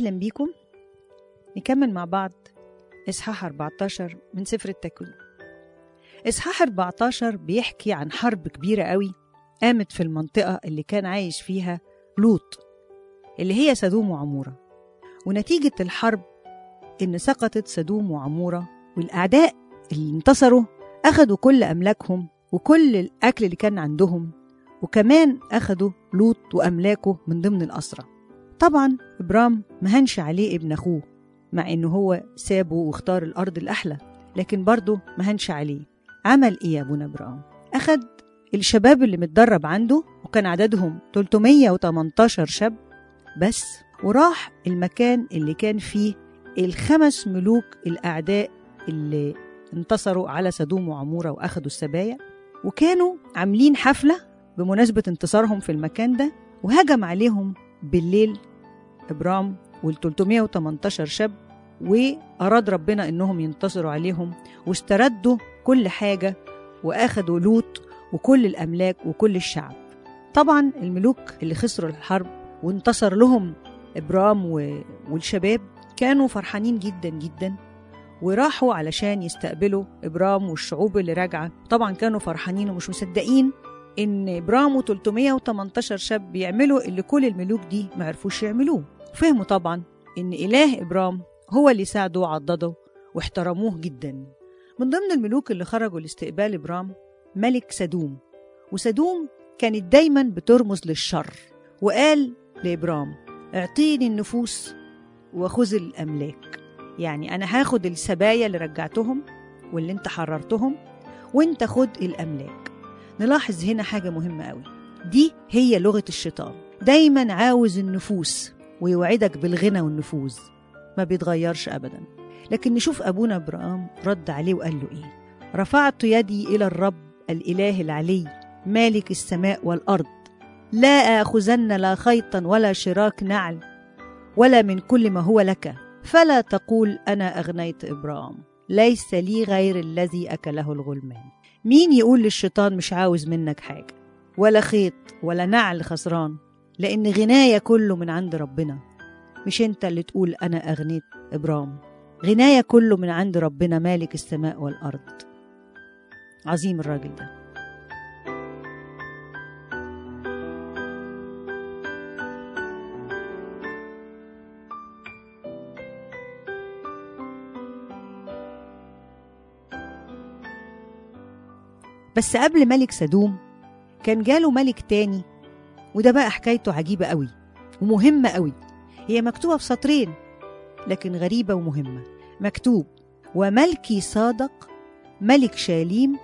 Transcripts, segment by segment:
بيكم. نكمل مع بعض إصحاح 14 من سفر التكوين. إصحاح 14 بيحكي عن حرب كبيرة قوي قامت في المنطقة اللي كان عايش فيها لوط اللي هي سدوم وعمورة. ونتيجة الحرب إن سقطت سدوم وعمورة والأعداء اللي انتصروا أخدوا كل أملاكهم وكل الأكل اللي كان عندهم وكمان أخدوا لوط وأملاكه من ضمن الأسرة طبعا إبرام ما عليه ابن أخوه مع إنه هو سابه واختار الأرض الأحلى لكن برضه ما عليه عمل إيه يا أبونا إبرام؟ أخد الشباب اللي متدرب عنده وكان عددهم 318 شاب بس وراح المكان اللي كان فيه الخمس ملوك الأعداء اللي انتصروا على سدوم وعمورة وأخدوا السبايا وكانوا عاملين حفلة بمناسبة انتصارهم في المكان ده وهجم عليهم بالليل إبرام وال 318 شاب وأراد ربنا إنهم ينتصروا عليهم واستردوا كل حاجة وأخدوا لوط وكل الأملاك وكل الشعب. طبعا الملوك اللي خسروا الحرب وانتصر لهم إبرام والشباب كانوا فرحانين جدا جدا وراحوا علشان يستقبلوا إبرام والشعوب اللي راجعة. طبعا كانوا فرحانين ومش مصدقين إن إبرام و 318 شاب بيعملوا اللي كل الملوك دي ما عرفوش يعملوه. وفهموا طبعا إن إله إبرام هو اللي ساعده وعضده واحترموه جدا. من ضمن الملوك اللي خرجوا لاستقبال إبرام ملك سدوم. وسدوم كانت دايما بترمز للشر وقال لإبرام أعطيني النفوس وخذ الأملاك. يعني أنا هاخد السبايا اللي رجعتهم واللي أنت حررتهم وأنت خد الأملاك. نلاحظ هنا حاجة مهمة قوي دي هي لغة الشيطان. دايما عاوز النفوس ويوعدك بالغنى والنفوذ. ما بيتغيرش أبدا. لكن نشوف أبونا إبراهيم رد عليه وقال له إيه؟ رفعت يدي إلى الرب الإله العلي مالك السماء والأرض. لا آخذن لا خيطا ولا شراك نعل ولا من كل ما هو لك. فلا تقول أنا أغنيت إبرام ليس لي غير الذي أكله الغلمان. مين يقول للشيطان مش عاوز منك حاجة؟ ولا خيط ولا نعل خسران. لأن غناية كله من عند ربنا. مش أنت اللي تقول أنا أغنيت إبرام. غناية كله من عند ربنا مالك السماء والأرض. عظيم الراجل ده. بس قبل ملك سدوم كان جاله ملك تاني وده بقى حكايته عجيبة قوي ومهمة قوي. هي مكتوبة في سطرين لكن غريبة ومهمة. مكتوب وملكي صادق ملك شاليم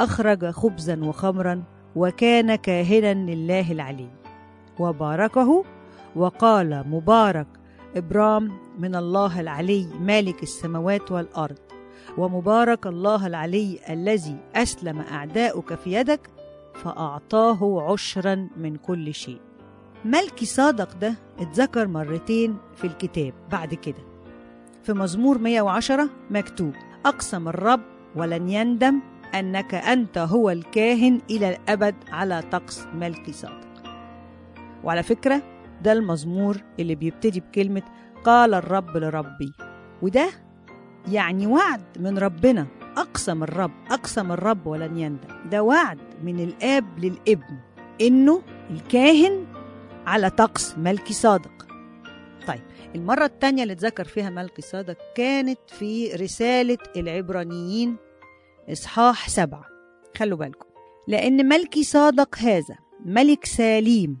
أخرج خبزا وخمرا وكان كاهنا لله العلي وباركه وقال مبارك إبرام من الله العلي مالك السماوات والأرض. ومبارك الله العلي الذي أسلم أعداؤك في يدك فأعطاه عشرا من كل شيء. ملكي صادق ده اتذكر مرتين في الكتاب بعد كده. في مزمور 110 مكتوب أقسم الرب ولن يندم أنك أنت هو الكاهن إلى الأبد على طقس ملكي صادق. وعلى فكرة ده المزمور اللي بيبتدي بكلمة قال الرب لربي وده يعني وعد من ربنا. أقسم الرب أقسم الرب ولن يندم. ده وعد من الآب للابن إنه الكاهن على طقس ملكي صادق. طيب المرة التانية اللي اتذكر فيها ملكي صادق كانت في رسالة العبرانيين إصحاح سبعة. خلوا بالكم. لأن ملكي صادق هذا ملك سليم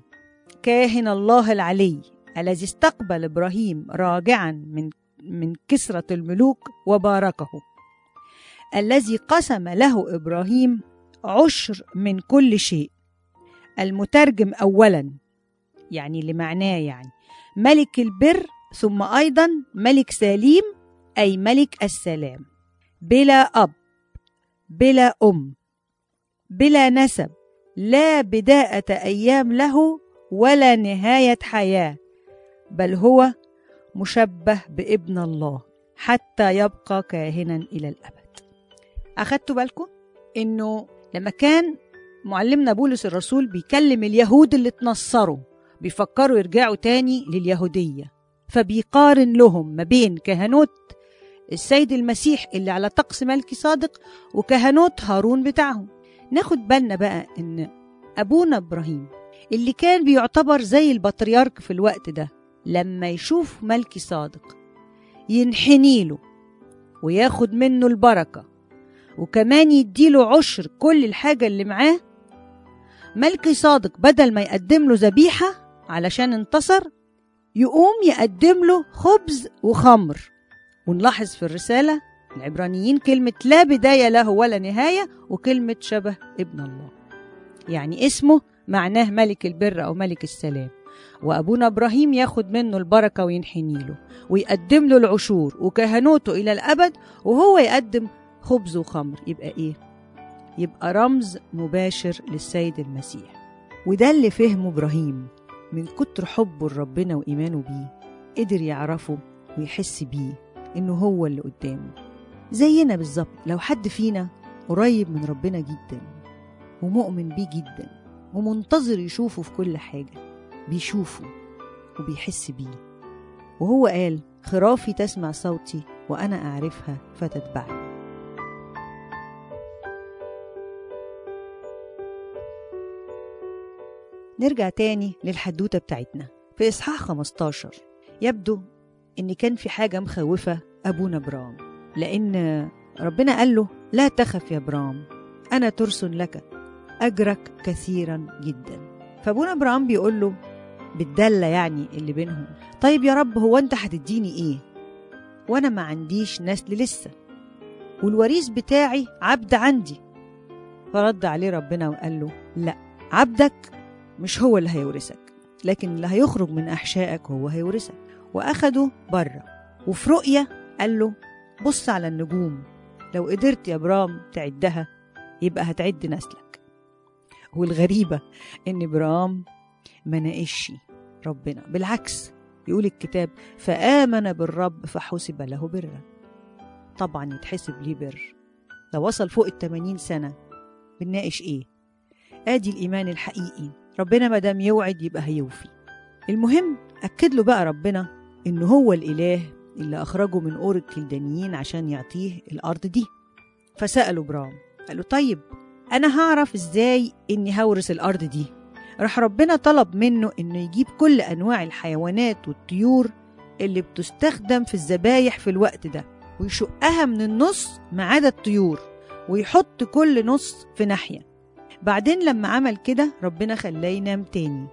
كاهن الله العلي الذي استقبل إبراهيم راجعا من من كسرة الملوك وباركه. الذي قسم له إبراهيم عشر من كل شيء. المترجم أولا يعني اللي معناه يعني ملك البر ثم أيضا ملك سليم أي ملك السلام. بلا أب بلا أم بلا نسب لا بداءة أيام له ولا نهاية حياة بل هو مشبه بابن الله حتى يبقى كاهنا إلى الأبد. أخدتوا بالكم إنه لما كان معلمنا بولس الرسول بيكلم اليهود اللي اتنصروا بيفكروا يرجعوا تاني لليهودية. فبيقارن لهم ما بين كهنوت السيد المسيح اللي على طقس ملكي صادق وكهنوت هارون بتاعهم. ناخد بالنا بقى إن أبونا إبراهيم اللي كان بيعتبر زي البطريرك في الوقت ده لما يشوف ملكي صادق ينحني له وياخد منه البركة وكمان يديله عشر كل الحاجة اللي معاه. ملكي صادق بدل ما يقدم له ذبيحة علشان انتصر يقوم يقدم له خبز وخمر. ونلاحظ في الرسالة العبرانيين كلمة لا بداية له ولا نهاية وكلمة شبه ابن الله. يعني اسمه معناه ملك البر أو ملك السلام. وأبونا إبراهيم ياخد منه البركة وينحني له ويقدم له العشور وكهنوته إلى الأبد وهو يقدم خبز وخمر يبقى إيه؟ يبقى رمز مباشر للسيد المسيح. وده اللي فهمه إبراهيم من كتر حبه لربنا وإيمانه بيه قدر يعرفه ويحس بيه إنه هو اللي قدامه. زينا بالظبط لو حد فينا قريب من ربنا جدا ومؤمن بيه جدا ومنتظر يشوفه في كل حاجة بيشوفه وبيحس بيه. وهو قال خرافي تسمع صوتي وأنا أعرفها فتتبعني نرجع تاني للحدوتة بتاعتنا. في إصحاح 15 يبدو إن كان في حاجة مخوفة أبونا برام لأن ربنا قال له لا تخف يا برام أنا ترس لك أجرك كثيرا جدا. فأبونا برام بيقول له بالدلة يعني اللي بينهم طيب يا رب هو أنت هتديني إيه؟ وأنا ما عنديش نسل لسه والوريث بتاعي عبد عندي. فرد عليه ربنا وقال له لا عبدك مش هو اللي هيورثك لكن اللي هيخرج من أحشائك هو هيورثك. وأخده بره وفي رؤية قال له بص على النجوم لو قدرت يا برام تعدها يبقى هتعد نسلك. والغريبة إن برام ما ناقشش ربنا بالعكس يقول الكتاب فآمن بالرب فحسب له برا. طبعا يتحسب ليه بر. لو وصل فوق التمانين سنة. بنناقش إيه؟ آدي الإيمان الحقيقي. ربنا ما دام يوعد يبقى هيوفي. المهم أكد له بقى ربنا إنه هو الإله اللي أخرجه من أور الكلدانيين عشان يعطيه الأرض دي. فسأله برام قال له طيب أنا هعرف إزاي إني هورث الأرض دي؟ راح ربنا طلب منه إنه يجيب كل أنواع الحيوانات والطيور اللي بتستخدم في الذبايح في الوقت ده ويشقها من النص ما عدا الطيور ويحط كل نص في ناحية. بعدين لما عمل كده ربنا خلاه ينام تاني.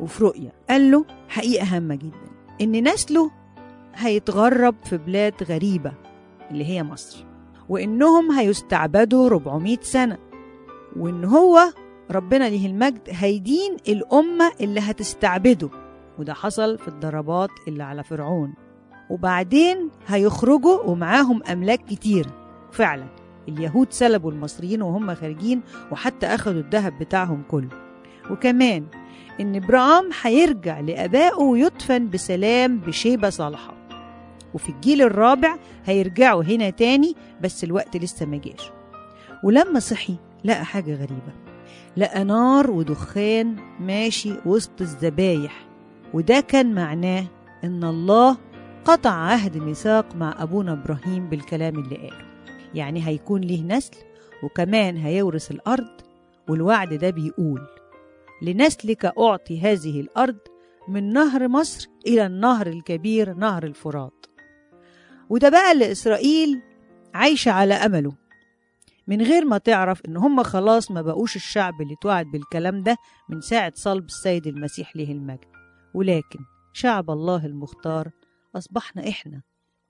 وفي رؤية قال له حقيقة هامة جدا إن نسله هيتغرب في بلاد غريبة اللي هي مصر وإنهم هيستعبدوا 400 سنة وإن هو ربنا ليه المجد هيدين الأمة اللي هتستعبده. وده حصل في الضربات اللي على فرعون. وبعدين هيخرجوا ومعاهم أملاك كتير. فعلا اليهود سلبوا المصريين وهم خارجين وحتى أخدوا الذهب بتاعهم كله. وكمان إن برام هيرجع لآبائه ويدفن بسلام بشيبة صالحة. وفي الجيل الرابع هيرجعوا هنا تاني بس الوقت لسه ما جاش. ولما صحي لقى حاجة غريبة. لقى نار ودخان ماشي وسط الذبايح. وده كان معناه إن الله قطع عهد ميثاق مع أبونا إبراهيم بالكلام اللي قاله. يعني هيكون ليه نسل وكمان هيورث الأرض والوعد ده بيقول لنسلك أعطي هذه الأرض من نهر مصر إلى النهر الكبير نهر الفرات. وده بقى اللي إسرائيل عايشة على أمله. من غير ما تعرف إن هم خلاص ما بقوش الشعب اللي توعد بالكلام ده من ساعة صلب السيد المسيح له المجد. ولكن شعب الله المختار أصبحنا إحنا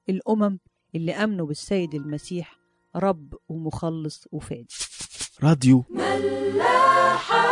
الأمم اللي أمنوا بالسيد المسيح رب ومخلص وفادي راديو. ملاحة.